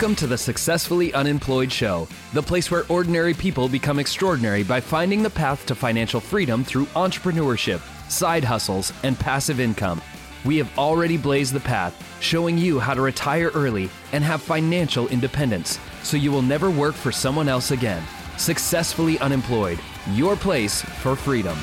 Welcome to the Successfully Unemployed Show, the place where ordinary people become extraordinary by finding the path to financial freedom through entrepreneurship, side hustles, and passive income. We have already blazed the path, showing you how to retire early and have financial independence so you will never work for someone else again. Successfully Unemployed, your place for freedom.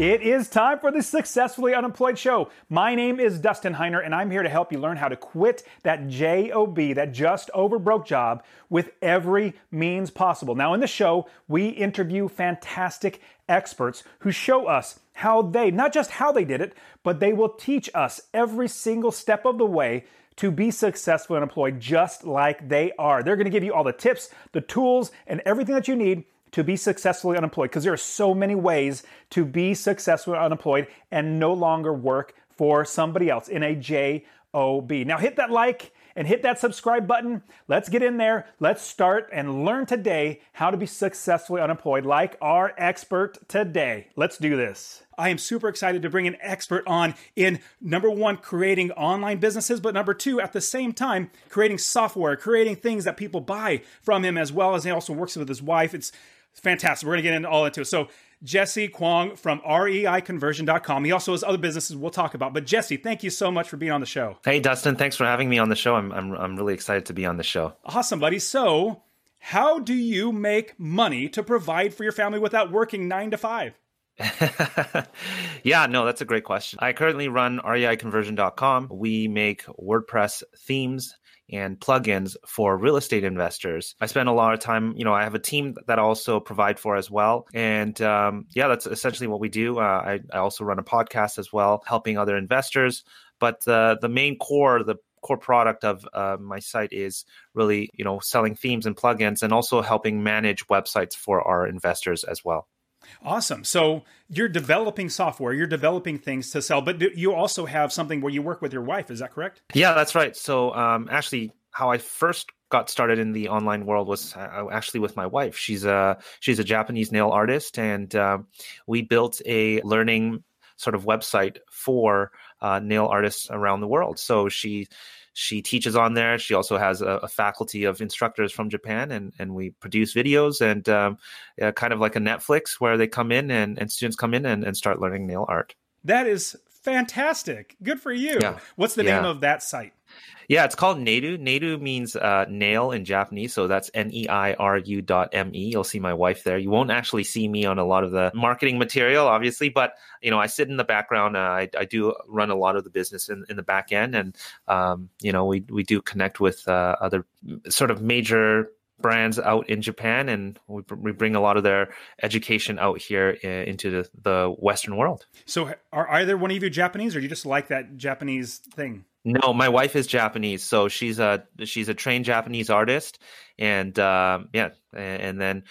It is time for the Successfully Unemployed Show. My name is Dustin Heiner, and I'm here to help you learn how to quit that JOB, that just over broke job, with every means possible. Now, in the show, we interview fantastic experts who show us how they, not just how they did it, but they will teach us every single step of the way to be successful and employed just like they are. They're gonna give you all the tips, the tools, and everything that you need to be successfully unemployed because there are so many ways to be successfully unemployed and no longer work for somebody else in a JOB. Now hit that like and hit that subscribe button. Let's get in there. Let's start and learn today how to be successfully unemployed like our expert today. Let's do this. I am super excited to bring an expert on in number one, creating online businesses, but number two, at the same time, creating software, creating things that people buy from him, as well as he also works with his wife. It's fantastic. We're going to get into all into it. So, Jesse Kwong from reiconversion.com. He also has other businesses we'll talk about. But Jesse, thank you so much for being on the show. Hey, Dustin, thanks for having me on the show. I'm, I'm, I'm really excited to be on the show. Awesome, buddy. So, how do you make money to provide for your family without working nine to five? yeah, no, that's a great question. I currently run reiconversion.com. We make WordPress themes and plugins for real estate investors. I spend a lot of time, you know, I have a team that I also provide for as well. And um, yeah, that's essentially what we do. Uh, I, I, also run a podcast as well, helping other investors. But uh, the main core, the core product of uh, my site is really, you know, selling themes and plugins and also helping manage websites for our investors as well. Awesome. So you're developing software, you're developing things to sell, but you also have something where you work with your wife. Is that correct? Yeah, that's right. So um, actually, how I first got started in the online world was uh, actually with my wife. She's a she's a Japanese nail artist, and uh, we built a learning sort of website for uh, nail artists around the world. So she she teaches on there. She also has a, a faculty of instructors from Japan, and, and we produce videos and um, uh, kind of like a Netflix where they come in and, and students come in and, and start learning nail art. That is fantastic. Good for you. Yeah. What's the yeah. name of that site? Yeah, it's called Neiru. Neiru means uh, nail in Japanese, so that's N E I R U dot M E. You'll see my wife there. You won't actually see me on a lot of the marketing material, obviously, but you know, I sit in the background. Uh, I, I do run a lot of the business in, in the back end, and um, you know, we we do connect with uh, other sort of major brands out in Japan, and we, we bring a lot of their education out here in, into the, the Western world. So, are either one of you Japanese, or do you just like that Japanese thing? No, my wife is Japanese, so she's a she's a trained Japanese artist, and uh, yeah, and then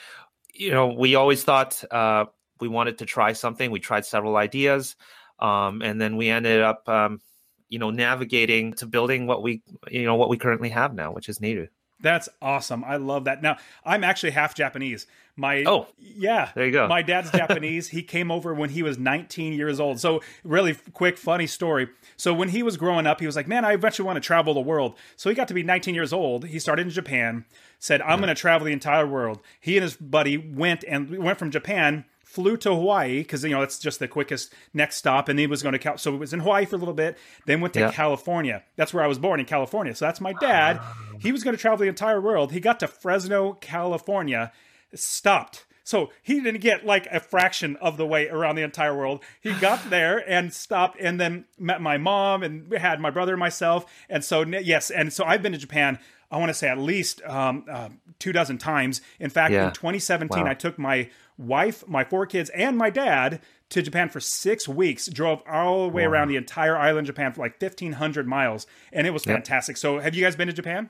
you know we always thought uh, we wanted to try something. We tried several ideas, um, and then we ended up um, you know navigating to building what we you know what we currently have now, which is Neiru. That's awesome. I love that. Now, I'm actually half Japanese. My Oh. Yeah. There you go. My dad's Japanese. he came over when he was 19 years old. So, really quick funny story. So, when he was growing up, he was like, "Man, I eventually want to travel the world." So, he got to be 19 years old. He started in Japan, said, "I'm yeah. going to travel the entire world." He and his buddy went and went from Japan flew to Hawaii because you know that's just the quickest next stop, and he was going to Cal- so it was in Hawaii for a little bit, then went to yeah. California. That's where I was born in California. So that's my dad. He was going to travel the entire world. He got to Fresno, California, stopped. So he didn't get like a fraction of the way around the entire world. He got there and stopped, and then met my mom, and had my brother and myself. And so yes, and so I've been to Japan I want to say at least um, uh, two dozen times. In fact, yeah. in 2017, wow. I took my wife, my four kids, and my dad to Japan for six weeks. Drove all the way wow. around the entire island, of Japan, for like 1,500 miles, and it was fantastic. Yep. So, have you guys been to Japan?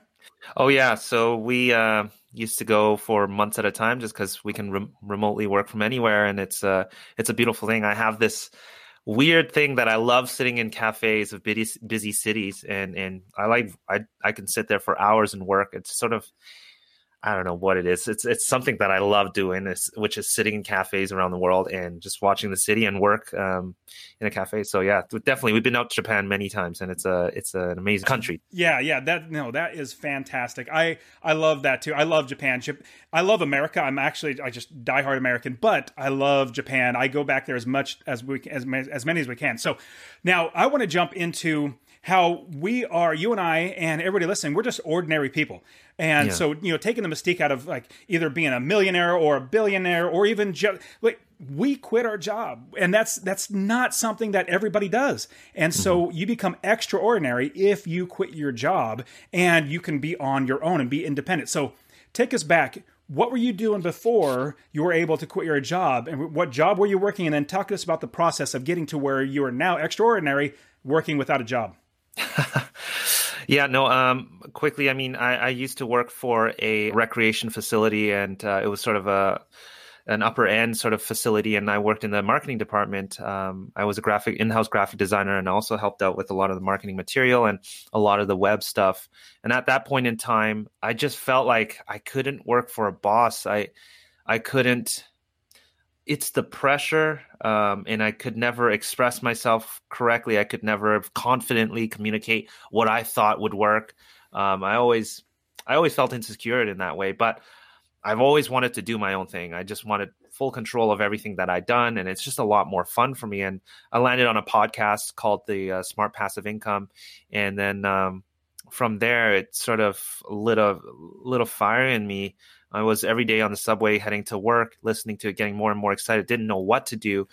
Oh yeah, so we uh, used to go for months at a time, just because we can re- remotely work from anywhere, and it's uh, it's a beautiful thing. I have this weird thing that I love sitting in cafes of busy, busy cities, and and I like I I can sit there for hours and work. It's sort of I don't know what it is. It's it's something that I love doing, which is sitting in cafes around the world and just watching the city and work um, in a cafe. So yeah, definitely, we've been out to Japan many times, and it's a it's an amazing country. Yeah, yeah, that no, that is fantastic. I I love that too. I love Japan. I love America. I'm actually I just diehard American, but I love Japan. I go back there as much as we as as many as we can. So now I want to jump into how we are, you and I, and everybody listening, we're just ordinary people. And yeah. so, you know, taking the mystique out of like either being a millionaire or a billionaire or even just like we quit our job. And that's that's not something that everybody does. And so mm-hmm. you become extraordinary if you quit your job and you can be on your own and be independent. So take us back. What were you doing before you were able to quit your job? And what job were you working and then talk to us about the process of getting to where you are now extraordinary working without a job yeah, no. Um, quickly, I mean, I, I, used to work for a recreation facility, and uh, it was sort of a an upper end sort of facility, and I worked in the marketing department. Um, I was a graphic in-house graphic designer, and also helped out with a lot of the marketing material and a lot of the web stuff. And at that point in time, I just felt like I couldn't work for a boss. I I couldn't it's the pressure um, and i could never express myself correctly. I could never confidently communicate what i thought would work. Um, i always i always felt insecure in that way but i've always wanted to do my own thing. I just wanted full control of everything that i'd done and it's just a lot more fun for me. And i landed on a podcast called the uh, smart passive income and then um, from there it sort of lit a little fire in me I was every day on the subway heading to work, listening to it, getting more and more excited, didn't know what to do.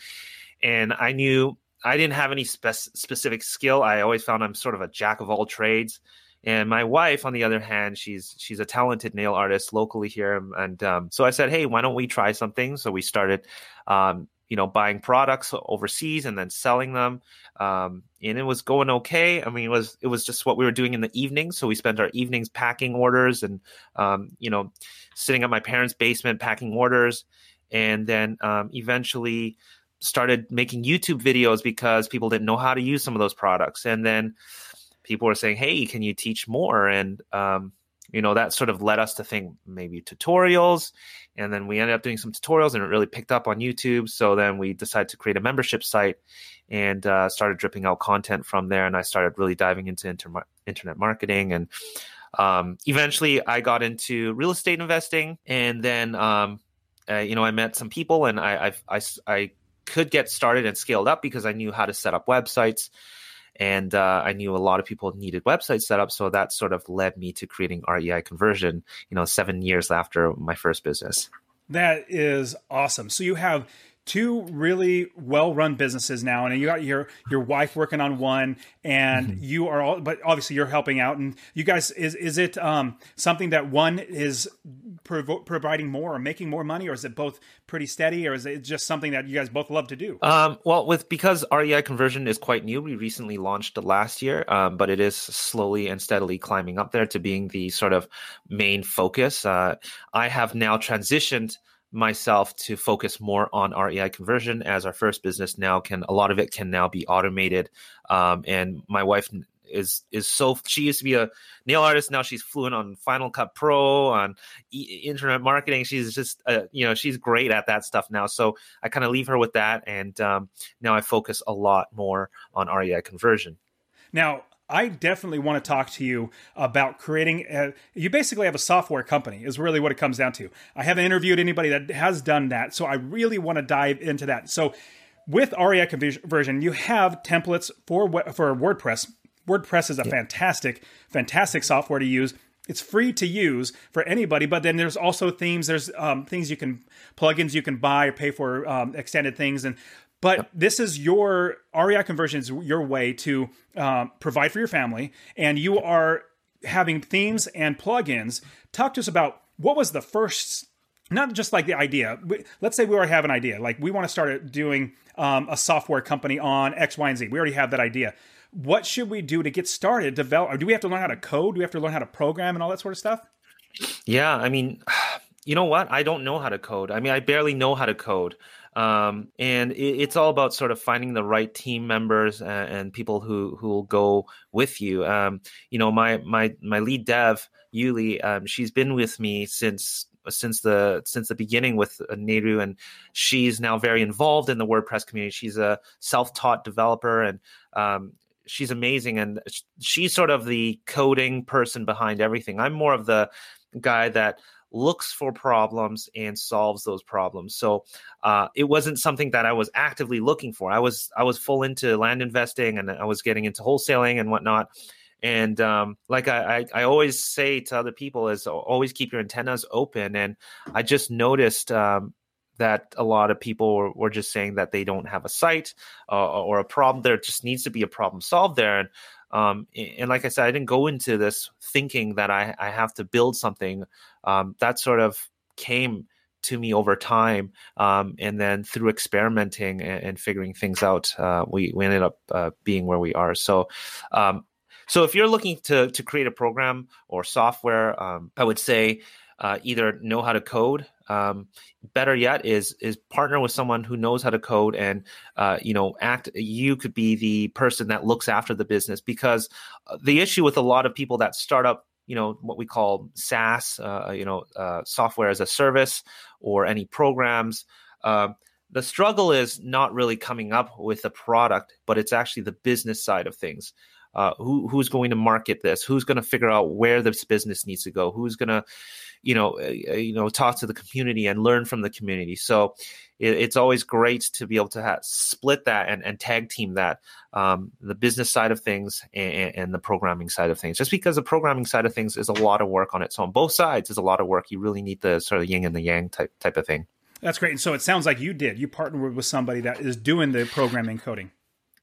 And I knew I didn't have any spe- specific skill. I always found I'm sort of a jack of all trades. And my wife, on the other hand, she's she's a talented nail artist locally here, and um, so I said, "Hey, why don't we try something?" So we started um, you know buying products overseas and then selling them um, and it was going okay. I mean it was it was just what we were doing in the evenings. So we spent our evenings packing orders and um, you know sitting at my parents basement packing orders. And then um, eventually started making youtube videos because people didn't know how to use some of those products. And then people were saying hey can you teach more? And um, you know that sort of led us to think maybe tutorials. And then we ended up doing some tutorials and it really picked up on youtube. So then we decided to create a membership site and uh, started dripping out content from there. And i started really diving into inter- internet marketing and um, eventually i got into real estate investing. And then um, uh, you know i met some people and I, I, I, I could get started and scaled up because i knew how to set up websites and uh, I knew a lot of people needed website setup, so that sort of led me to creating REI Conversion. You know, seven years after my first business. That is awesome. So you have two really well-run businesses now and you got your your wife working on one and mm-hmm. you are all but obviously you're helping out and you guys is is it um, something that one is prov- providing more or making more money or is it both pretty steady or is it just something that you guys both love to do um, well with because rei conversion is quite new we recently launched last year um, but it is slowly and steadily climbing up there to being the sort of main focus uh, i have now transitioned myself to focus more on REI conversion as our first business now can a lot of it can now be automated. Um, and my wife is is so she used to be a nail artist. Now she's fluent on Final Cut Pro on e- internet marketing. She's just uh, you know she's great at that stuff now. So I kind of leave her with that. And um, now I focus a lot more on REI conversion. Now I definitely want to talk to you about creating. A, you basically have a software company, is really what it comes down to. I haven't interviewed anybody that has done that, so I really want to dive into that. So, with REI conversion, you have templates for for WordPress. WordPress is a yeah. fantastic, fantastic software to use. It's free to use for anybody, but then there's also themes. There's um, things you can plugins you can buy or pay for um, extended things, and but yep. this is your REI conversion is your way to um, provide for your family, and you are having themes and plugins. Talk to us about what was the first, not just like the idea. Let's say we already have an idea, like we want to start doing um, a software company on X, Y, and Z. We already have that idea. What should we do to get started? Develop? Or do we have to learn how to code? Do we have to learn how to program and all that sort of stuff? Yeah, I mean, you know what? I don't know how to code. I mean, I barely know how to code. Um, and it, it's all about sort of finding the right team members and, and people who who will go with you. Um, you know, my my my lead dev Yuli. Um, she's been with me since since the since the beginning with uh, Neiru, and she's now very involved in the WordPress community. She's a self-taught developer, and um, she's amazing. And she's sort of the coding person behind everything. I'm more of the guy that looks for problems and solves those problems. So uh, it wasn't something that I was actively looking for. I was I was full into land investing and I was getting into wholesaling and whatnot. And um, like I, I, I, always say to other people is always keep your antennas open. And I just noticed um, that a lot of people were, just saying that they don't have a site uh, or a problem. There just needs to be a problem solved there. And um, and like I said, I didn't go into this thinking that I, I have to build something. Um, that sort of came to me over time. Um, and then through experimenting and, and figuring things out, uh, we, we ended up uh, being where we are. So, um, so if you're looking to, to create a program or software, um, I would say uh, either know how to code. Um, better yet is is partner with someone who knows how to code and uh, you know act. You could be the person that looks after the business because uh, the issue with a lot of people that start up you know what we call SaaS, uh, you know, uh, software as a service, or any programs. Uh, the struggle is not really coming up with a product, but it's actually the business side of things uh, who who's going to market this who's going to figure out where this business needs to go who's going to you know uh, uh, you know talk to the community and learn from the community. So it, it's always great to be able to have, split that and, and tag team that um, the business side of things and, and, the programming side of things. Just because the programming side of things is a lot of work on its own. Both sides is a lot of work. You really need the sort of yin and the yang type type of thing. That's great. And so it sounds like you did. You partnered with somebody that is doing the programming coding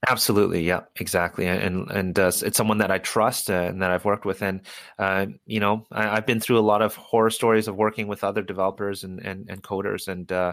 Absolutely, yeah, exactly, and and uh, it's someone that I trust uh, and that I've worked with, and uh, you know, I, have been through a lot of horror stories of working with other developers and and, and coders, and uh,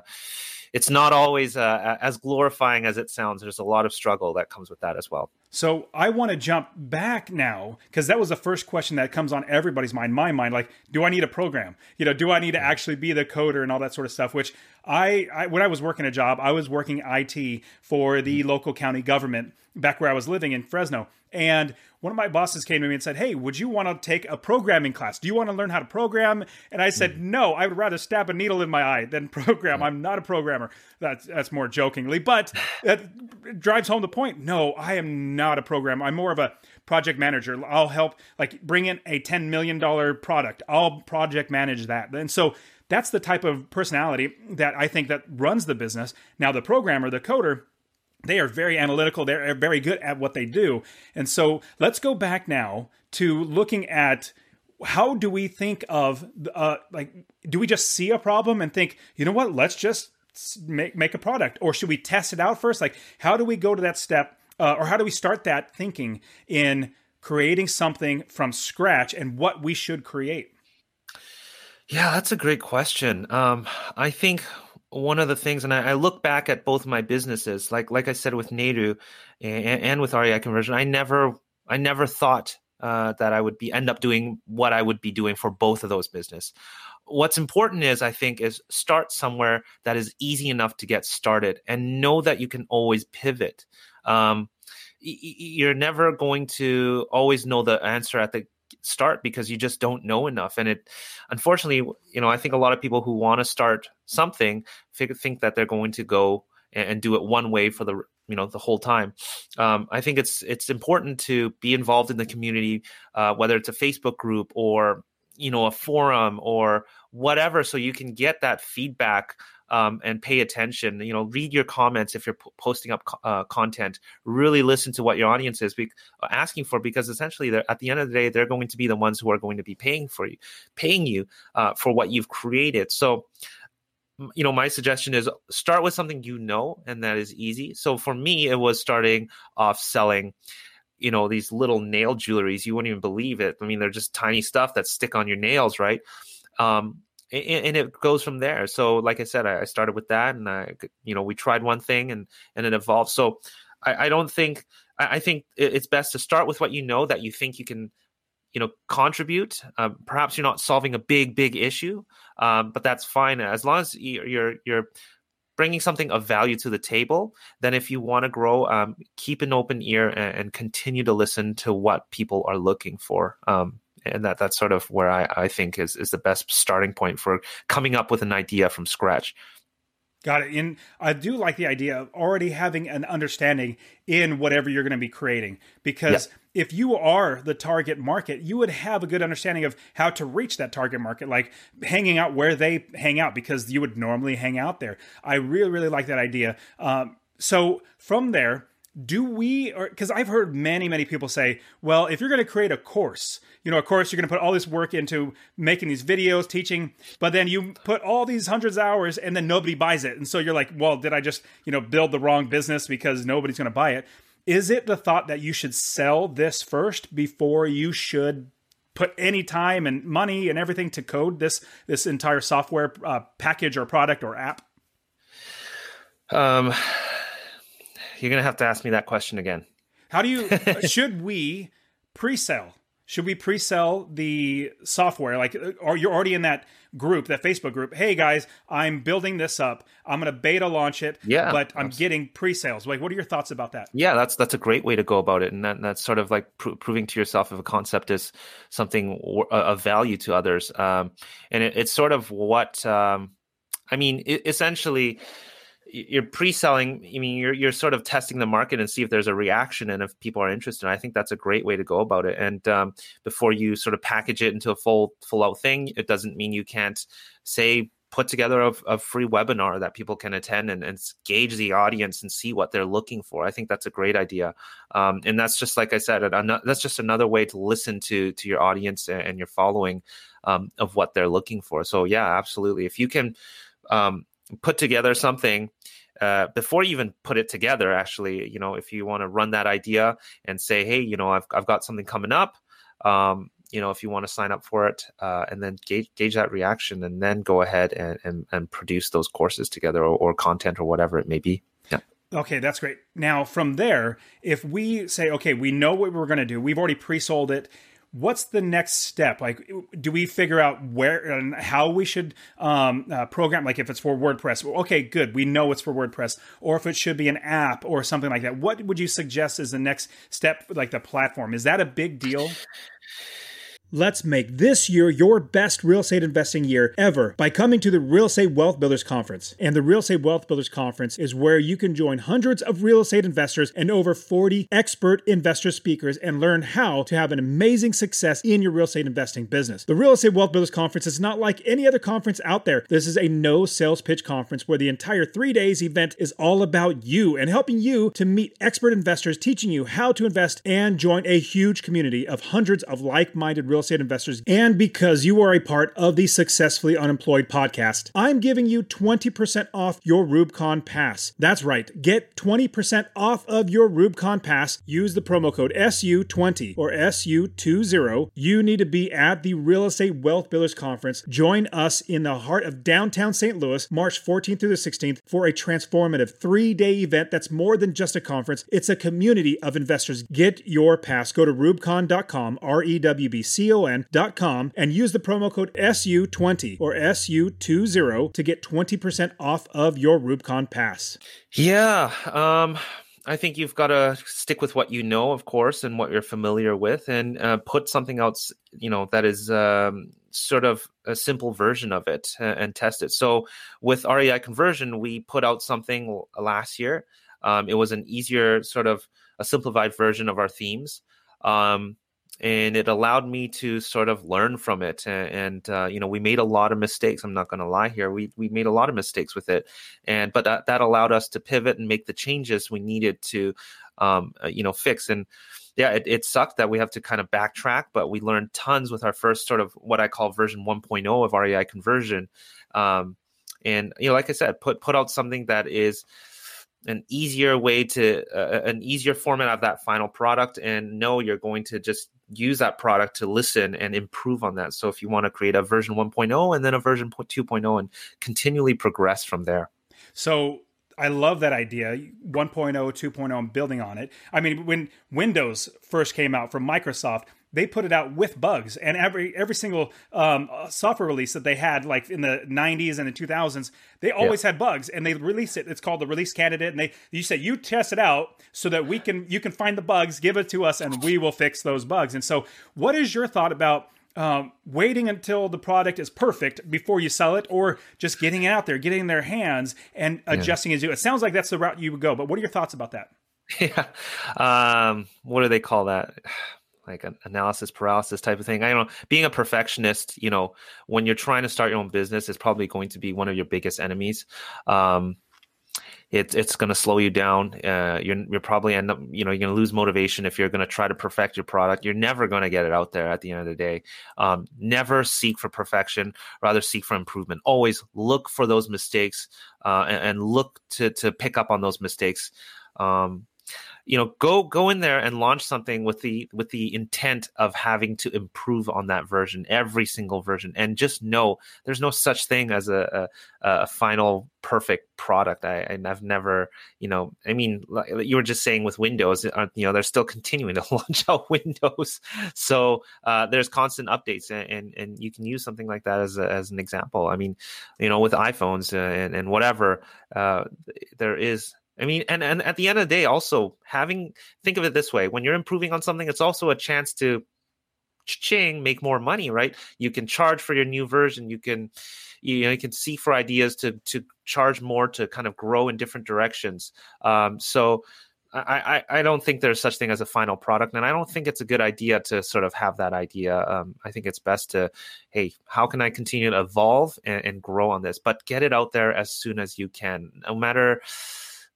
it's not always uh, as glorifying as it sounds. There's a lot of struggle that comes with that as well. So I want to jump back now because that was the first question that comes on everybody's mind, my mind. Like, do I need a program? You know, do I need to actually be the coder and all that sort of stuff? Which I, I when I was working a job, I was working IT for the local county government back where I was living in Fresno, and one of my bosses came to me and said, Hey, would you want to take a programming class? Do you want to learn how to program? And I said, mm. No, I would rather stab a needle in my eye than program. I'm not a programmer. That's, that's more jokingly, but that drives home the point. No, I am not a programmer. I'm more of a project manager. I'll help, like, bring in a $10 million product. I'll project manage that. And so that's the type of personality that I think that runs the business. Now, the programmer, the coder, they are very analytical. They're very good at what they do. And so let's go back now to looking at how do we think of uh, like do we just see a problem and think you know what? Let's just make make a product. Or should we test it out first? Like how do we go to that step uh, or how do we start that thinking in creating something from scratch and what we should create? Yeah that's a great question. Um, i think one of the things, and I, I, look back at both my businesses, like like I said with Neiru and, and with REI conversion, I never I never thought uh, that I would be end up doing what I would be doing for both of those business. What's important is I think is start somewhere that is easy enough to get started and know that you can always pivot. Um, you're never going to always know the answer at the start because you just don't know enough. And it, unfortunately, you know, I think a lot of people who want to start something think that they're going to go and, do it one way for the you know the whole time. Um, I think it's it's important to be involved in the community, uh, whether it's a Facebook group or you know a forum or whatever, so you can get that feedback um, and pay attention. You know, read your comments if you're p- posting up co- uh, content. Really listen to what your audience is be- uh, asking for, because essentially, at the end of the day, they're going to be the ones who are going to be paying for you, paying you uh, for what you've created. So, you know, my suggestion is start with something you know and that is easy. So for me, it was starting off selling you know these little nail jewelries you wouldn't even believe it i mean they're just tiny stuff that stick on your nails right um, and, it goes from there. So, like I said, I, started with that, and I, you know, we tried one thing, and and it evolved. So, I, I don't think I, I, think it's best to start with what you know that you think you can, you know, contribute. Um, perhaps you're not solving a big, big issue, um, but that's fine as long as you're you're bringing something of value to the table. Then, if you want to grow, um, keep an open ear and, and, continue to listen to what people are looking for. Um, and that that's sort of where I, I think is is the best starting point for coming up with an idea from scratch. Got it. And I do like the idea of already having an understanding in whatever you're going to be creating. Because yeah. if you are the target market, you would have a good understanding of how to reach that target market, like hanging out where they hang out, because you would normally hang out there. I really, really like that idea. Um, so from there, do we or because i've heard many many people say well if you're going to create a course you know a course you're going to put all this work into making these videos teaching but then you put all these hundreds of hours and then nobody buys it. And so you're like well did i just you know build the wrong business because nobody's going to buy it? Is it the thought that you should sell this first before you should put any time and money and everything to code this this entire software uh, package or product or app? Um you're gonna have to ask me that question again. How do you should we pre-sell? Should we pre-sell the software? Like, or you're already in that group, that Facebook group. Hey guys, I'm building this up. I'm gonna beta launch it. Yeah, but I'm absolutely. getting pre-sales. Like, what are your thoughts about that? Yeah, that's that's a great way to go about it, and that, that's sort of like pr- proving to yourself if a concept is something of value to others. Um, and it, it's sort of what um, I mean. It, essentially you're pre-selling i mean you're you're sort of testing the market and see if there's a reaction and if people are interested. I think that's a great way to go about it. And um, before you sort of package it into a full full out thing it doesn't mean you can't say put together a, a free webinar that people can attend and, and, gauge the audience and see what they're looking for. I think that's a great idea. Um, and that's just like i said that's just another way to listen to to your audience and your following um, of what they're looking for. So yeah absolutely. If you can um, put together something uh, before you even put it together actually you know if you want to run that idea and say hey you know i've, I've got something coming up um, you know if you want to sign up for it uh, and then gauge, gauge that reaction and then go ahead and, and, and produce those courses together or, or content or whatever it may be. Yeah. Okay, that's great. Now, from there, if we say, okay, we know what we're going to do, we've already pre sold it, what's the next step? Like do we figure out where and how we should um, uh, program? Like if it's for wordpress okay good. We know it's for wordpress. Or if it should be an app or something like that what would you suggest is the next step like the platform? Is that a big deal Let's make this year your best real estate investing year ever by coming to the Real Estate Wealth Builders Conference. And the Real Estate Wealth Builders Conference is where you can join hundreds of real estate investors and over 40 expert investor speakers and learn how to have an amazing success in your real estate investing business. The Real Estate Wealth Builders Conference is not like any other conference out there. This is a no sales pitch conference where the entire three days event is all about you and helping you to meet expert investors, teaching you how to invest and join a huge community of hundreds of like minded real estate investors, and because you are a part of the Successfully Unemployed podcast, I'm giving you 20% off your REWBCon Pass. That's right, get 20% off of your REWBCon Pass. Use the promo code SU20 or SU20. You need to be at the Real Estate Wealth Builders Conference. Join us in the heart of downtown St. Louis, March 14th through the 16th, for a transformative three day event that's more than just a conference, it's a community of investors. Get your pass. Go to rewbcon.com, R E W B C O N com and use the promo code SU20 or SU20 to get 20% off of your REWBCon Pass. Yeah. Um, I think you've got to stick with what you know, of course, and what you're familiar with, and uh, put something else, you know, that is um, sort of a simple version of it and, and test it. So with REI conversion, we put out something last year. Um, it was an easier, sort of a simplified version of our themes. Um, and it allowed me to sort of learn from it and, and uh, you know we made a lot of mistakes i'm not going to lie here we we made a lot of mistakes with it and but that, that allowed us to pivot and make the changes we needed to um, uh, you know fix and yeah it, it sucked that we have to kind of backtrack but we learned tons with our first sort of what i call version 1.0 of rei conversion um, and you know like i said put put out something that is an easier way to uh, an easier format of that final product and know you're going to just use that product to listen and improve on that so if you want to create a version 1.0 and then a version 2.0 and continually progress from there so I love that idea 1.0 2.0 I'm building on it. I mean when Windows first came out from Microsoft they put it out with bugs and every every single um, uh, software release that they had like in the 90s and the 2000s they always yeah. had bugs and they release it it's called the release candidate and they you say you test it out so that we can you can find the bugs give it to us and we will fix those bugs and so what is your thought about um, waiting until the product is perfect before you sell it, or just getting it out there, getting in their hands and adjusting yeah. as you. It sounds like that's the route you would go. But what are your thoughts about that? Yeah, um, what do they call that? Like an analysis paralysis type of thing. I don't know. Being a perfectionist, you know, when you're trying to start your own business, is probably going to be one of your biggest enemies. Um, it's it's going to slow you down. Uh, you're you're probably end up you know you're going to lose motivation if you're going to try to perfect your product. You're never going to get it out there at the end of the day. Um, never seek for perfection, rather seek for improvement. Always look for those mistakes uh, and, and, look to to pick up on those mistakes. Um, you know go go in there and launch something with the with the intent of having to improve on that version every single version. And just know there's no such thing as a a, a final perfect product. I, i've never you know i mean you were just saying with windows uh, you know they're still continuing to launch out windows. So uh, there's constant updates and, and, and you can use something like that as a, as an example. I mean you know with iphones uh, and, and whatever uh, there is I mean, and and at the end of the day, also having think of it this way: when you're improving on something, it's also a chance to ching make more money, right? You can charge for your new version. You can you know you can see for ideas to to charge more to kind of grow in different directions. Um, so. I, I, I don't think there's such thing as a final product, and I don't think it's a good idea to sort of have that idea. Um, I think it's best to, hey, how can I continue to evolve and, and grow on this? But get it out there as soon as you can, no matter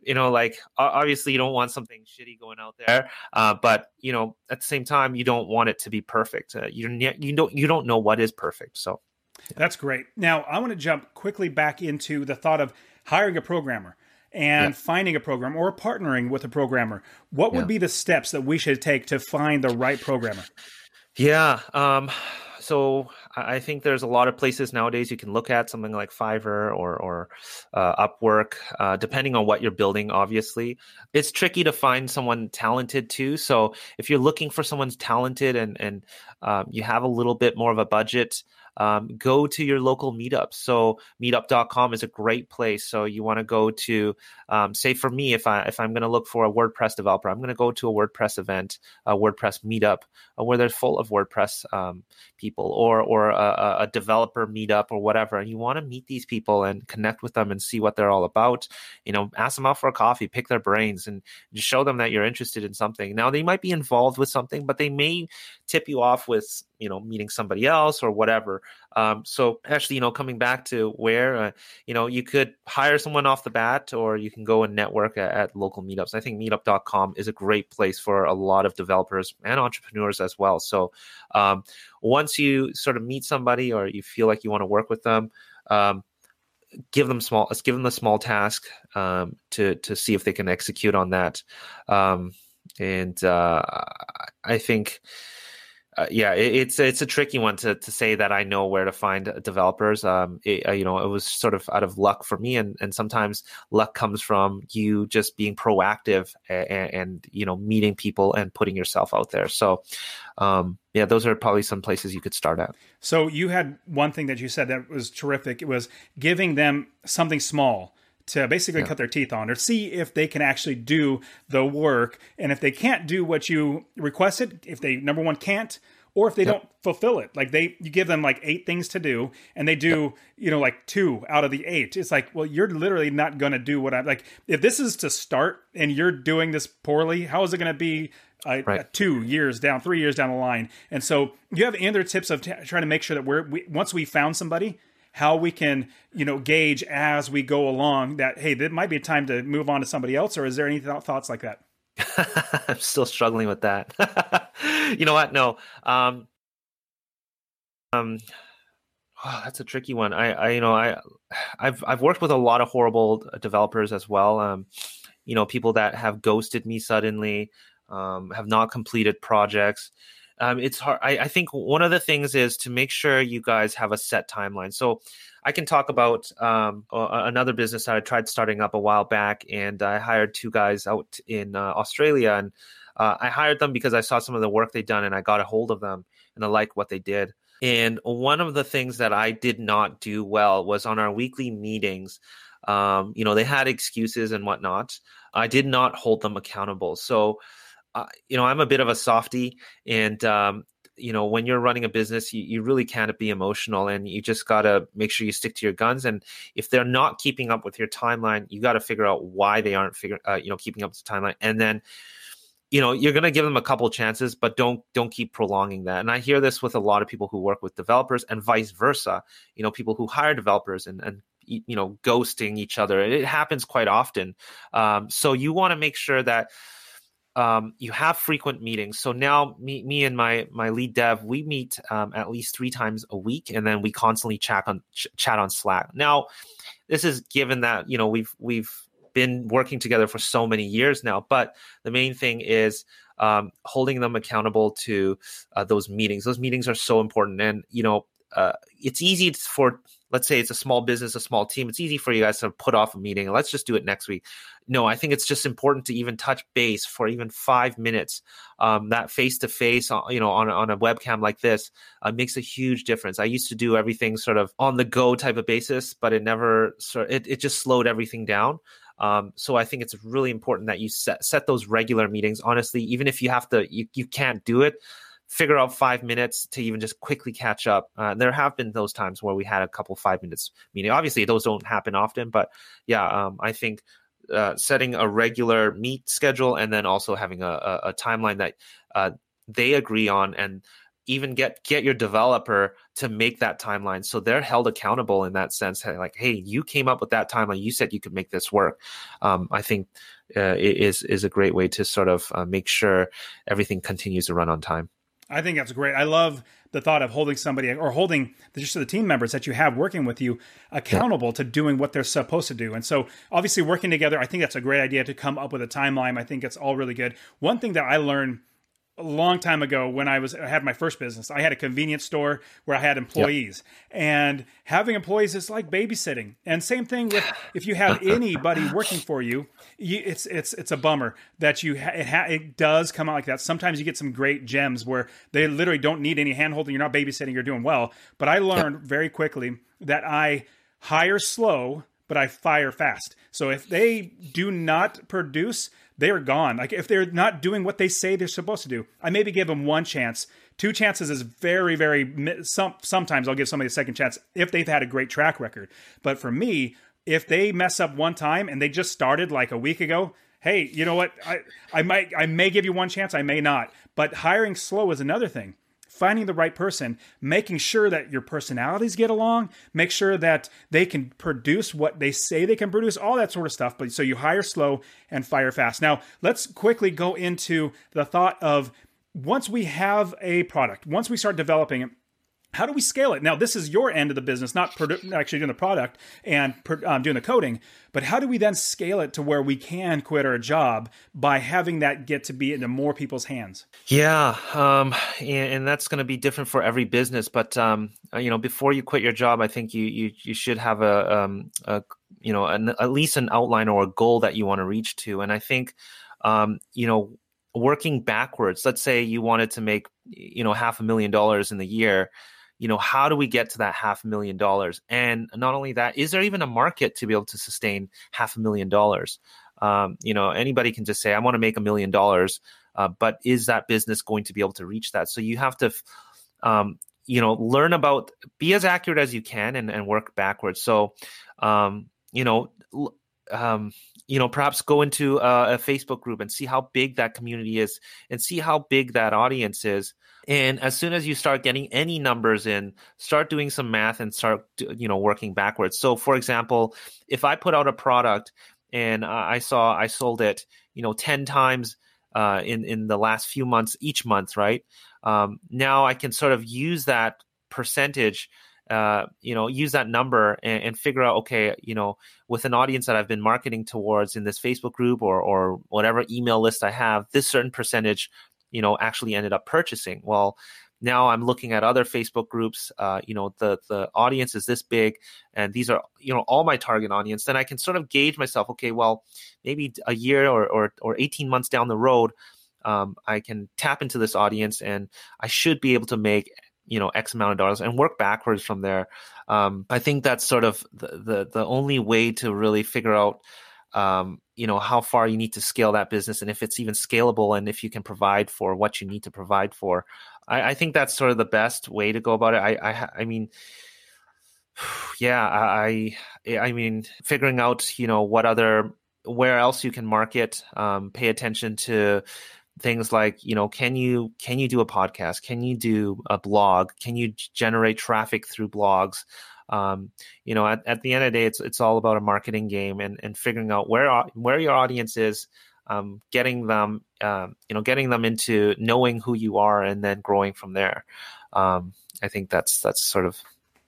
you know like obviously you don't want something shitty going out there uh, but you know at the same time you don't want it to be perfect uh, you you don't you don't know what is perfect so yeah. that's great now i want to jump quickly back into the thought of hiring a programmer and yeah. finding a program or partnering with a programmer what would yeah. be the steps that we should take to find the right programmer yeah um so I think there's a lot of places nowadays you can look at something like Fiverr or or uh, Upwork, uh, depending on what you're building. Obviously, it's tricky to find someone talented too. So if you're looking for someone's talented and and um, you have a little bit more of a budget, um, go to your local meetups. So meetup.com is a great place. So you want to go to, um, say for me, if I if I'm going to look for a WordPress developer, I'm going to go to a WordPress event, a WordPress meetup, uh, where they're full of WordPress um, people, or or a, a, developer meetup or whatever. And you want to meet these people and connect with them and see what they're all about. You know, ask them out for a coffee, pick their brains, and just show them that you're interested in something. Now they might be involved with something, but they may tip you off with you know meeting somebody else or whatever um, so actually you know coming back to where uh, you know you could hire someone off the bat or you can go and network at, at, local meetups. I think meetup.com is a great place for a lot of developers and entrepreneurs as well. So um, once you sort of meet somebody or you feel like you want to work with them um, give them small let's give them a small task um, to to see if they can execute on that. Um, and uh, i think uh, yeah, it, it's it's a tricky one to to say that I know where to find developers. Um, it, uh, you know, it was sort of out of luck for me, and and sometimes luck comes from you just being proactive and, and you know meeting people and putting yourself out there. So, um, yeah, those are probably some places you could start at. So you had one thing that you said that was terrific. It was giving them something small to basically yeah. cut their teeth on or see if they can actually do the work. And if they can't do what you requested, if they number one can't, or if they yep. don't fulfill it, like they you give them like eight things to do and they do, yep. you know, like two out of the eight. It's like, well, you're literally not gonna do what I'm like. If this is to start and you're doing this poorly, how is it gonna be uh, right. two years down, three years down the line? And so, you have any other tips of t- trying to make sure that we're we, once we found somebody, how we can you know gauge as we go along that hey there might be a time to move on to somebody else or is there any th- thoughts like that? I'm still struggling with that. You know what? No um um oh, that's a tricky one. I, I you know i i've i've worked with a lot of horrible developers as well um you know people that have ghosted me suddenly um have not completed projects um, it's hard. I, I, think one of the things is to make sure you guys have a set timeline. So I can talk about um, another business that I tried starting up a while back, and I hired two guys out in uh, Australia, and uh, I hired them because I saw some of the work they'd done, and I got a hold of them, and I liked what they did. And one of the things that I did not do well was on our weekly meetings. Um, you know, they had excuses and whatnot. I did not hold them accountable. So you know, I'm a bit of a softy, and um, you know when you're running a business you, you really can't be emotional and you just got to make sure you stick to your guns and if they're not keeping up with your timeline you got to figure out why they aren't uh, you know keeping up with the timeline and then you know you're going to give them a couple chances but don't don't keep prolonging that. And i hear this with a lot of people who work with developers and vice versa you know people who hire developers and and you know ghosting each other. It happens quite often. Um, so you want to make sure that um, you have frequent meetings. So now me, me and my my lead dev, we meet um, at least three times a week, and then we constantly chat on ch- chat on Slack. Now, this is given that you know we've we've been working together for so many years now, but the main thing is um, holding them accountable to uh, those meetings. Those meetings are so important, and you know uh, it's easy for let's say it's a small business, a small team. It's easy for you guys to put off a meeting. Let's just do it next week. No, I think it's just important to even touch base for even five minutes. Um, that face to face, you know, on on a webcam like this uh, makes a huge difference. I used to do everything sort of on the go type of basis, but it never sort it it just slowed everything down. Um, so I think it's really important that you set set those regular meetings. Honestly, even if you have to, you, you can't do it figure out five minutes to even just quickly catch up. Uh, there have been those times where we had a couple five minutes meeting. Obviously, those don't happen often, but yeah, um, I think uh, setting a regular meet schedule and then also having a, a, a timeline that uh, they agree on and even get get your developer to make that timeline so they're held accountable in that sense like hey you came up with that timeline you said you could make this work um, i think uh, is is a great way to sort of uh, make sure everything continues to run on time I think that's great. I love the thought of holding somebody or holding just the team members that you have working with you accountable to doing what they're supposed to do. And so, obviously, working together, I think that's a great idea to come up with a timeline. I think it's all really good. One thing that I learned a long time ago when I was I had my first business. I had a convenience store where I had employees, yep. and having employees is like babysitting. And same thing with if you have anybody working for you, you it's it's it's a bummer that you ha- it, ha- it does come out like that. Sometimes you get some great gems where they literally don't need any handholding. You're not babysitting. You're doing well. But I learned yep. very quickly that I hire slow, but I fire fast. So if they do not produce they are gone. Like if they're not doing what they say they're supposed to do, I maybe give them one chance. Two chances is very, very. Some sometimes I'll give somebody a second chance if they've had a great track record. But for me, if they mess up one time and they just started like a week ago, hey, you know what? I I might I may give you one chance, I may not. But hiring slow is another thing finding the right person, making sure that your personalities get along, make sure that they can produce what they say they can produce, all that sort of stuff. But so you hire slow and fire fast. Now, let's quickly go into the thought of once we have a product, once we start developing it, how do we scale it? Now, this is your end of the business, not produ- actually doing the product and um, doing the coding, but how do we then scale it to where we can quit our job by having that get to be into more people's hands? Yeah, um, and, and, that's going to be different for every business. But um, uh, you know, before you quit your job, I think you you, you should have a, um, a you know an, at least an outline or a goal that you want to reach to. And I think um, you know working backwards. Let's say you wanted to make you know half a million dollars in the year you know how do we get to that half a million dollars? And not only that is there even a market to be able to sustain half a million dollars? Um, you know anybody can just say i want to make a million dollars uh, but is that business going to be able to reach that? So you have to um, you know learn about be as accurate as you can and, and work backwards. So um, you know um, you know perhaps go into a, a, facebook group and see how big that community is and see how big that audience is. And as soon as you start getting any numbers in start doing some math and start you know working backwards. So for example if i put out a product and i saw i sold it you know 10 times uh, in in the last few months each month right? Um, now i can sort of use that percentage uh, you know, use that number and, and, figure out, okay, you know, with an audience that I've been marketing towards in this Facebook group or or whatever email list I have, this certain percentage, you know, actually ended up purchasing. Well, now I'm looking at other Facebook groups. Uh, you know, the the audience is this big, and these are you know all my target audience. Then I can sort of gauge myself. Okay, well, maybe a year or or, or 18 months down the road, um, I can tap into this audience, and I should be able to make you know x amount of dollars and work backwards from there um, i think that's sort of the, the, the only way to really figure out um, you know how far you need to scale that business and if it's even scalable and if you can provide for what you need to provide for I, I think that's sort of the best way to go about it. I I, I mean, yeah, I I mean, figuring out you know what other where else you can market, um, pay attention to things like you know can you can you do a podcast? Can you do a blog? Can you generate traffic through blogs? Um, you know at, at the end of the day it's it's all about a marketing game and and figuring out where where your audience is um, getting them um, you know getting them into knowing who you are and then growing from there. Um, i think that's that's sort of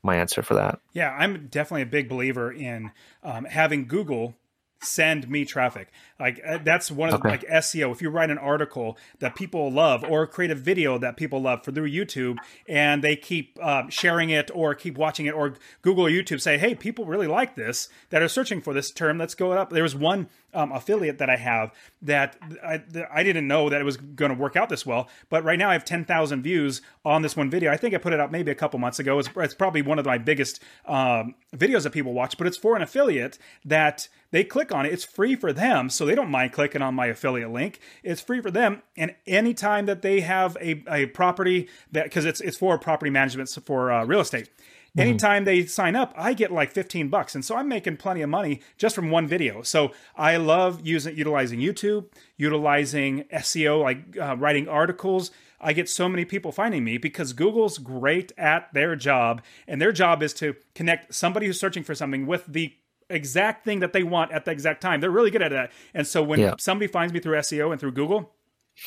my answer for that. Yeah i'm definitely a big believer in um, having google send me traffic. Like uh, that's one of the like SEO. If you write an article that people love, or create a video that people love for through YouTube, and they keep uh, sharing it or keep watching it, or Google or YouTube say, "Hey, people really like this that are searching for this term. Let's go it up." There was one um, affiliate that I have that I, I didn't know that it was going to work out this well, but right now I have ten thousand views on this one video. I think I put it up maybe a couple months ago. It's, it's probably one of my biggest um, videos that people watch, but it's for an affiliate that they click on it. It's free for them, so they don't mind clicking on my affiliate link. It's free for them, and anytime that they have a, a property that because it's it's for property management for uh, real estate. Mm-hmm. Anytime they sign up, I get like 15 bucks. And so I'm making plenty of money just from one video. So I love using utilizing YouTube, utilizing SEO, like uh, writing articles. I get so many people finding me because Google's great at their job. And their job is to connect somebody who's searching for something with the exact thing that they want at the exact time. They're really good at that. And so when yeah. somebody finds me through SEO and through Google,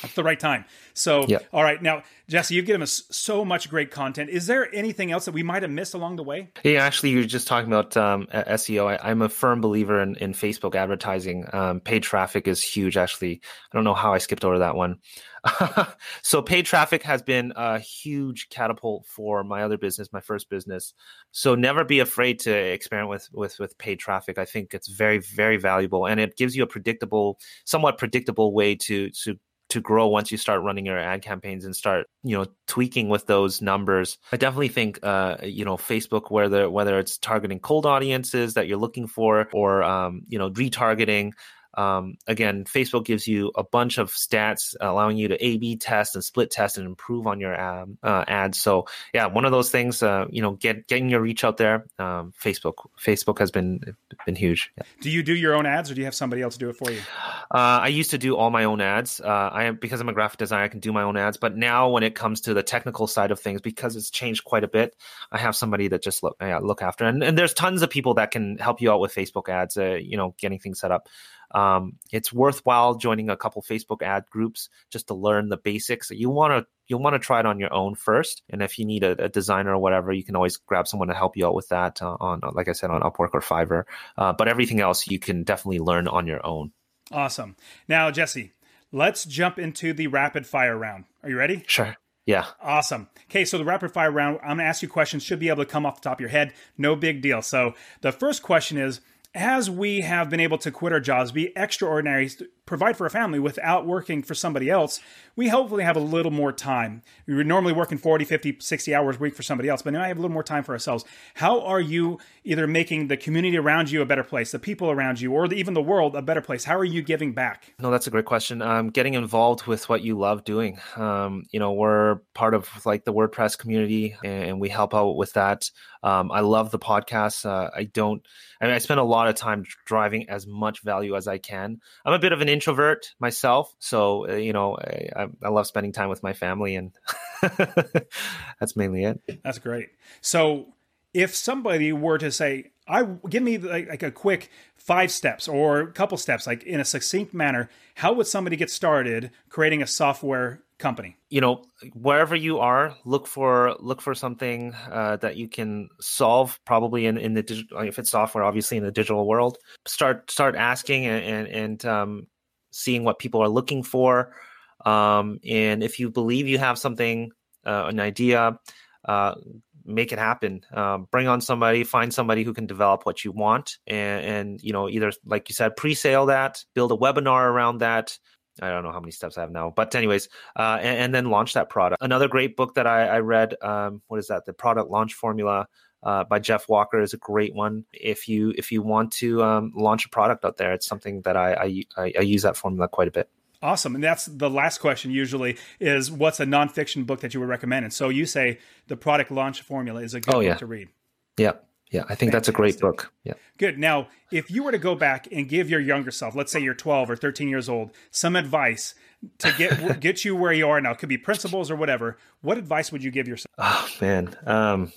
at the right time. So, yep. all right. Now, Jessey, you've given us so much great content. Is there anything else that we might have missed along the way? Yeah, actually, you're just talking about um, SEO. I, am a firm believer in, in Facebook advertising. Um, paid traffic is huge, actually. I don't know how I skipped over that one. so, paid traffic has been a huge catapult for my other business, my first business. So, never be afraid to experiment with, with, with paid traffic. I think it's very, very valuable and it gives you a predictable, somewhat predictable way to, to to grow once you start running your ad campaigns and start you know tweaking with those numbers i definitely think uh, you know facebook whether whether it's targeting cold audiences that you're looking for or um, you know retargeting um, again, Facebook gives you a bunch of stats allowing you to A/B test and split test and improve on your um, uh, ads. So yeah, one of those things. Uh, you know, get getting your reach out there. Um, Facebook Facebook has been been huge. Yeah. Do you do your own ads, or do you have somebody else do it for you? Uh, I used to do all my own ads. Uh, I am because I'm a graphic designer, I can do my own ads. But now, when it comes to the technical side of things, because it's changed quite a bit, I have somebody that just look yeah, look after. And, and there's tons of people that can help you out with Facebook ads. Uh, you know, getting things set up um, it's worthwhile joining a couple Facebook ad groups just to learn the basics. You want to you'll want to try it on your own first, and if you need a, a, designer or whatever, you can always grab someone to help you out with that uh, on, like I said, on Upwork or Fiverr. Uh, but everything else you can definitely learn on your own. Awesome. Now, Jessey, let's jump into the rapid fire round. Are you ready? Sure. Yeah. Awesome. Okay, so the rapid fire round, I'm going to ask you questions, should be able to come off the top of your head. No big deal. So the first question is as we have been able to quit our jobs, be extraordinary, provide for a family without working for somebody else, we hopefully have a little more time. We were normally working 40, 50, 60 hours a week for somebody else, but now I have a little more time for ourselves. How are you either making the community around you a better place, the people around you, or the, even the world a better place? How are you giving back? No, that's a great question. Um, getting involved with what you love doing. Um, you know, we're part of like the WordPress community and we help out with that. Um, I love the podcast. Uh, I don't, I mean, I spend a lot of time driving as much value as I can. I'm a bit of an introvert myself, so uh, you know, I, I, love spending time with my family, and that's mainly it. That's great. So, if somebody were to say, "I give me like, like a quick five steps or a couple steps, like in a succinct manner," how would somebody get started creating a software company? You know, wherever you are, look for look for something uh, that you can solve. Probably in in the digital, if it's software, obviously in the digital world. Start start asking and and, and um, seeing what people are looking for. Um, and if you believe you have something, uh, an idea, uh, make it happen. Um, bring on somebody, find somebody who can develop what you want, and, and you know either like you said, pre-sale that, build a webinar around that, I don't know how many steps I have now, but anyways, uh, and, and, then launch that product. Another great book that I, I read, um, what is that? The Product Launch Formula uh, by Jeff Walker is a great one. If you if you want to um, launch a product out there, it's something that I, I, I use that formula quite a bit. Awesome. And that's the last question usually is what's a nonfiction book that you would recommend? And so you say the product launch formula is a good oh, yeah. book to read. Yeah. Yeah. I think Fantastic. that's a great book. Yeah. Good. Now, if you were to go back and give your younger self, let's say you're 12 or 13 years old, some advice to get get you where you are now, it could be principles or whatever. What advice would you give yourself? Oh man, um,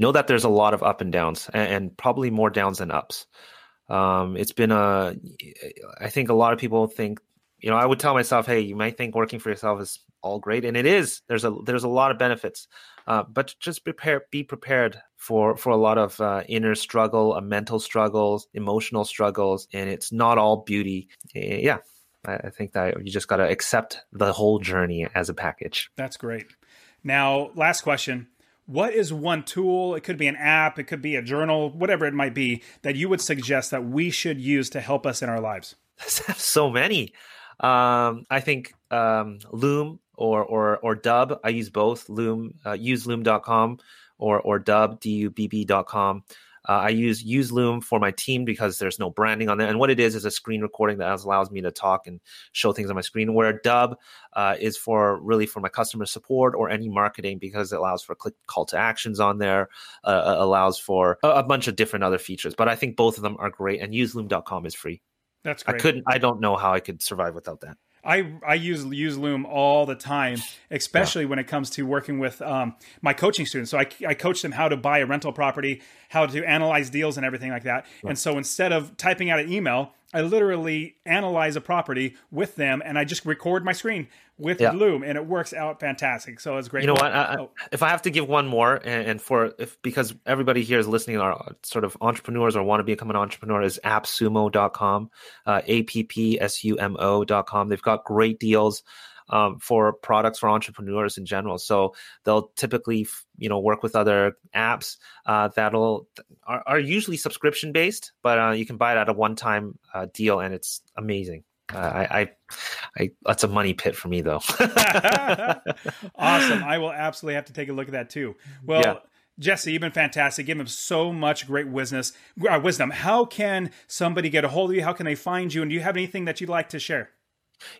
know that there's a lot of up and downs, and, and probably more downs than ups. Um, it's been a, I think a lot of people think you know, I would tell myself, hey, you might think working for yourself is all great, and it is. There's a there's a lot of benefits, uh, but just prepare, be prepared for for a lot of uh, inner struggle, uh, mental struggles, emotional struggles, and it's not all beauty. Eh, yeah, I, I think that you just got to accept the whole journey as a package. That's great. Now, last question. What is one tool? It could be an app, it could be a journal, whatever it might be, that you would suggest that we should use to help us in our lives? so many. Um, I think um, Loom or or or Dubb. I use both. Loom, uh, use Loom.com or or Dubb, D U B B.com. Uh, I use use Loom for my team because there's no branding on there, and what it is is a screen recording that allows me to talk and show things on my screen. Where Dubb uh, is for really for my customer support or any marketing because it allows for click call to actions on there, uh, uh allows for a, a, bunch of different other features. But I think both of them are great, and useloom.com is free. That's great. I couldn't. I don't know how I could survive without that. I, I use use Loom all the time, especially yeah. when it comes to working with um, my coaching students. So I, I coach them how to buy a rental property, how to analyze deals, and everything like that. And so instead of typing out an email, I literally analyze a property with them, and I just record my screen with yeah. Loom, and it works out fantastic. So it's great. You know what? I, oh. If I have to give one more, and, and, for if because everybody here is listening, are sort of entrepreneurs or want to become an entrepreneur, is appsumo.com, uh, a p p s u m o.com. They've got great deals um, for products for entrepreneurs in general. So they'll typically, you know, work with other apps uh, that'll are, are, usually subscription based, but uh, you can buy it at a one time uh, deal, and it's amazing. Uh, I, I, I, that's a money pit for me, though. awesome! I will absolutely have to take a look at that too. Well. Yeah. Jessey, you've been fantastic. Give him so much great wisdom. Uh, wisdom. How can somebody get a hold of you? How can they find you? And do you have anything that you'd like to share?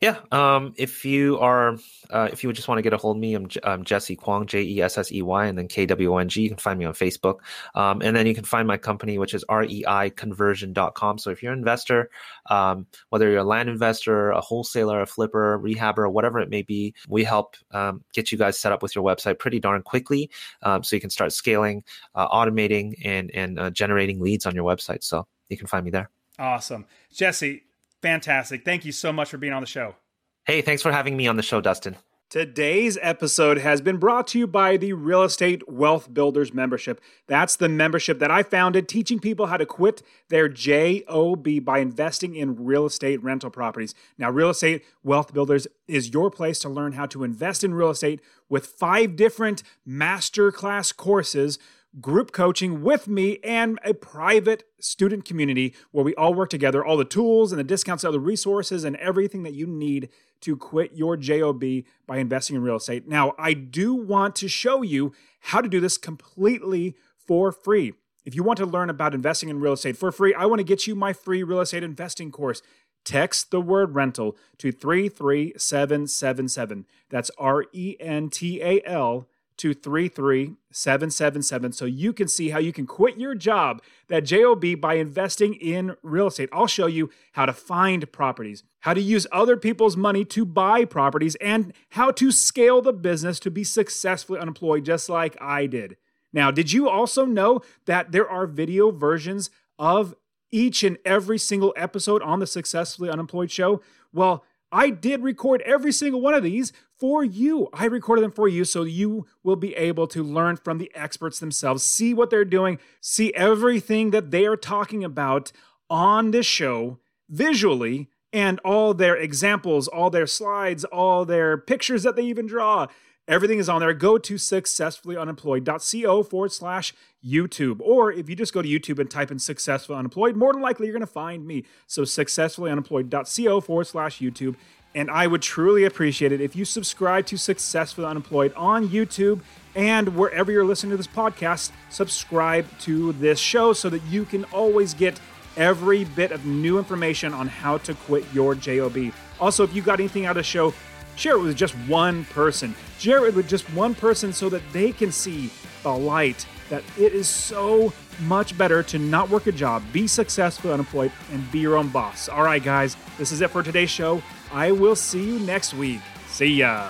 Yeah. Um, if you are, uh, if you just want to get a hold of me, I'm, I'm Jessey Kwong, J E S S E Y, and then K W O N G. You can find me on Facebook. Um, and then you can find my company, which is reiconversion.com. So if you're an investor, um, whether you're a land investor, a wholesaler, a flipper, rehabber, whatever it may be, we help um, get you guys set up with your website pretty darn quickly um, so you can start scaling, uh, automating, and, and uh, generating leads on your website. So you can find me there. Awesome. Jessey, Fantastic. Thank you so much for being on the show. Hey, thanks for having me on the show, Dustin. Today's episode has been brought to you by the Real Estate Wealth Builders membership. That's the membership that I founded teaching people how to quit their JOB by investing in real estate rental properties. Now, Real Estate Wealth Builders is your place to learn how to invest in real estate with five different masterclass courses group coaching with me and a private student community where we all work together, all the tools and the discounts, all the resources, and everything that you need to quit your JOB by investing in real estate. Now, I do want to show you how to do this completely for free. If you want to learn about investing in real estate for free, I want to get you my free real estate investing course. Text the word rental to 33777. That's R E N T A L to 33777 so you can see how you can quit your job, that JOB, by investing in real estate. I'll show you how to find properties, how to use other people's money to buy properties, and how to scale the business to be successfully unemployed, just like I did. Now, did you also know that there are video versions of each and every single episode on the Successfully Unemployed show? Well, I did record every single one of these for you. I recorded them for you so you will be able to learn from the experts themselves, see what they're doing, see everything that they are talking about on this show visually, and all their examples, all their slides, all their pictures that they even draw. Everything is on there. Go to successfullyunemployed.co forward slash YouTube. Or if you just go to YouTube and type in successfully unemployed, more than likely you're going to find me. So successfullyunemployed.co forward slash YouTube. And I would truly appreciate it if you subscribe to Successfully Unemployed on YouTube and wherever you're listening to this podcast, subscribe to this show so that you can always get every bit of new information on how to quit your JOB. Also, if you got anything out of the show, share it with just one person. Share it with just one person so that they can see the light that it is so much better to not work a job, be successful, unemployed, and be your own boss. All right, guys, this is it for today's show. I will see you next week. See ya.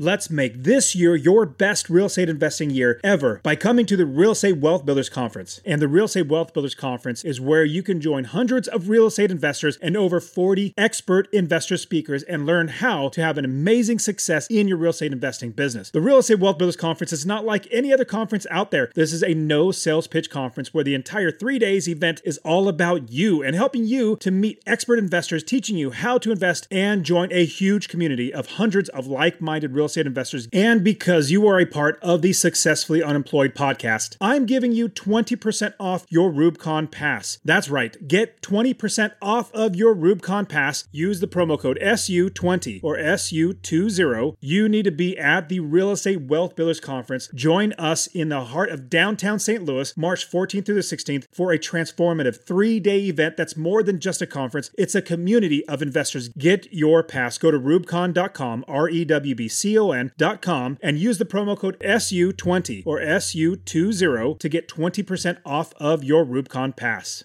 Let's make this year your best real estate investing year ever by coming to the Real Estate Wealth Builders Conference. And the Real Estate Wealth Builders Conference is where you can join hundreds of real estate investors and over 40 expert investor speakers and learn how to have an amazing success in your real estate investing business. The Real Estate Wealth Builders Conference is not like any other conference out there. This is a no sales pitch conference where the entire three days event is all about you and helping you to meet expert investors, teaching you how to invest and join a huge community of hundreds of like minded real estate investors, and because you are a part of the Successfully Unemployed podcast, I'm giving you 20% off your REWBCon Pass. That's right, get 20% off of your REWBCon Pass. Use the promo code SU20 or SU20. You need to be at the Real Estate Wealth Builders Conference. Join us in the heart of downtown St. Louis, March 14th through the 16th, for a transformative three day event that's more than just a conference, it's a community of investors. Get your pass. Go to rewbcon.com, R W B C O N.com, and use the promo code SU20 or SU20 to get 20% off of your REWBCon Pass.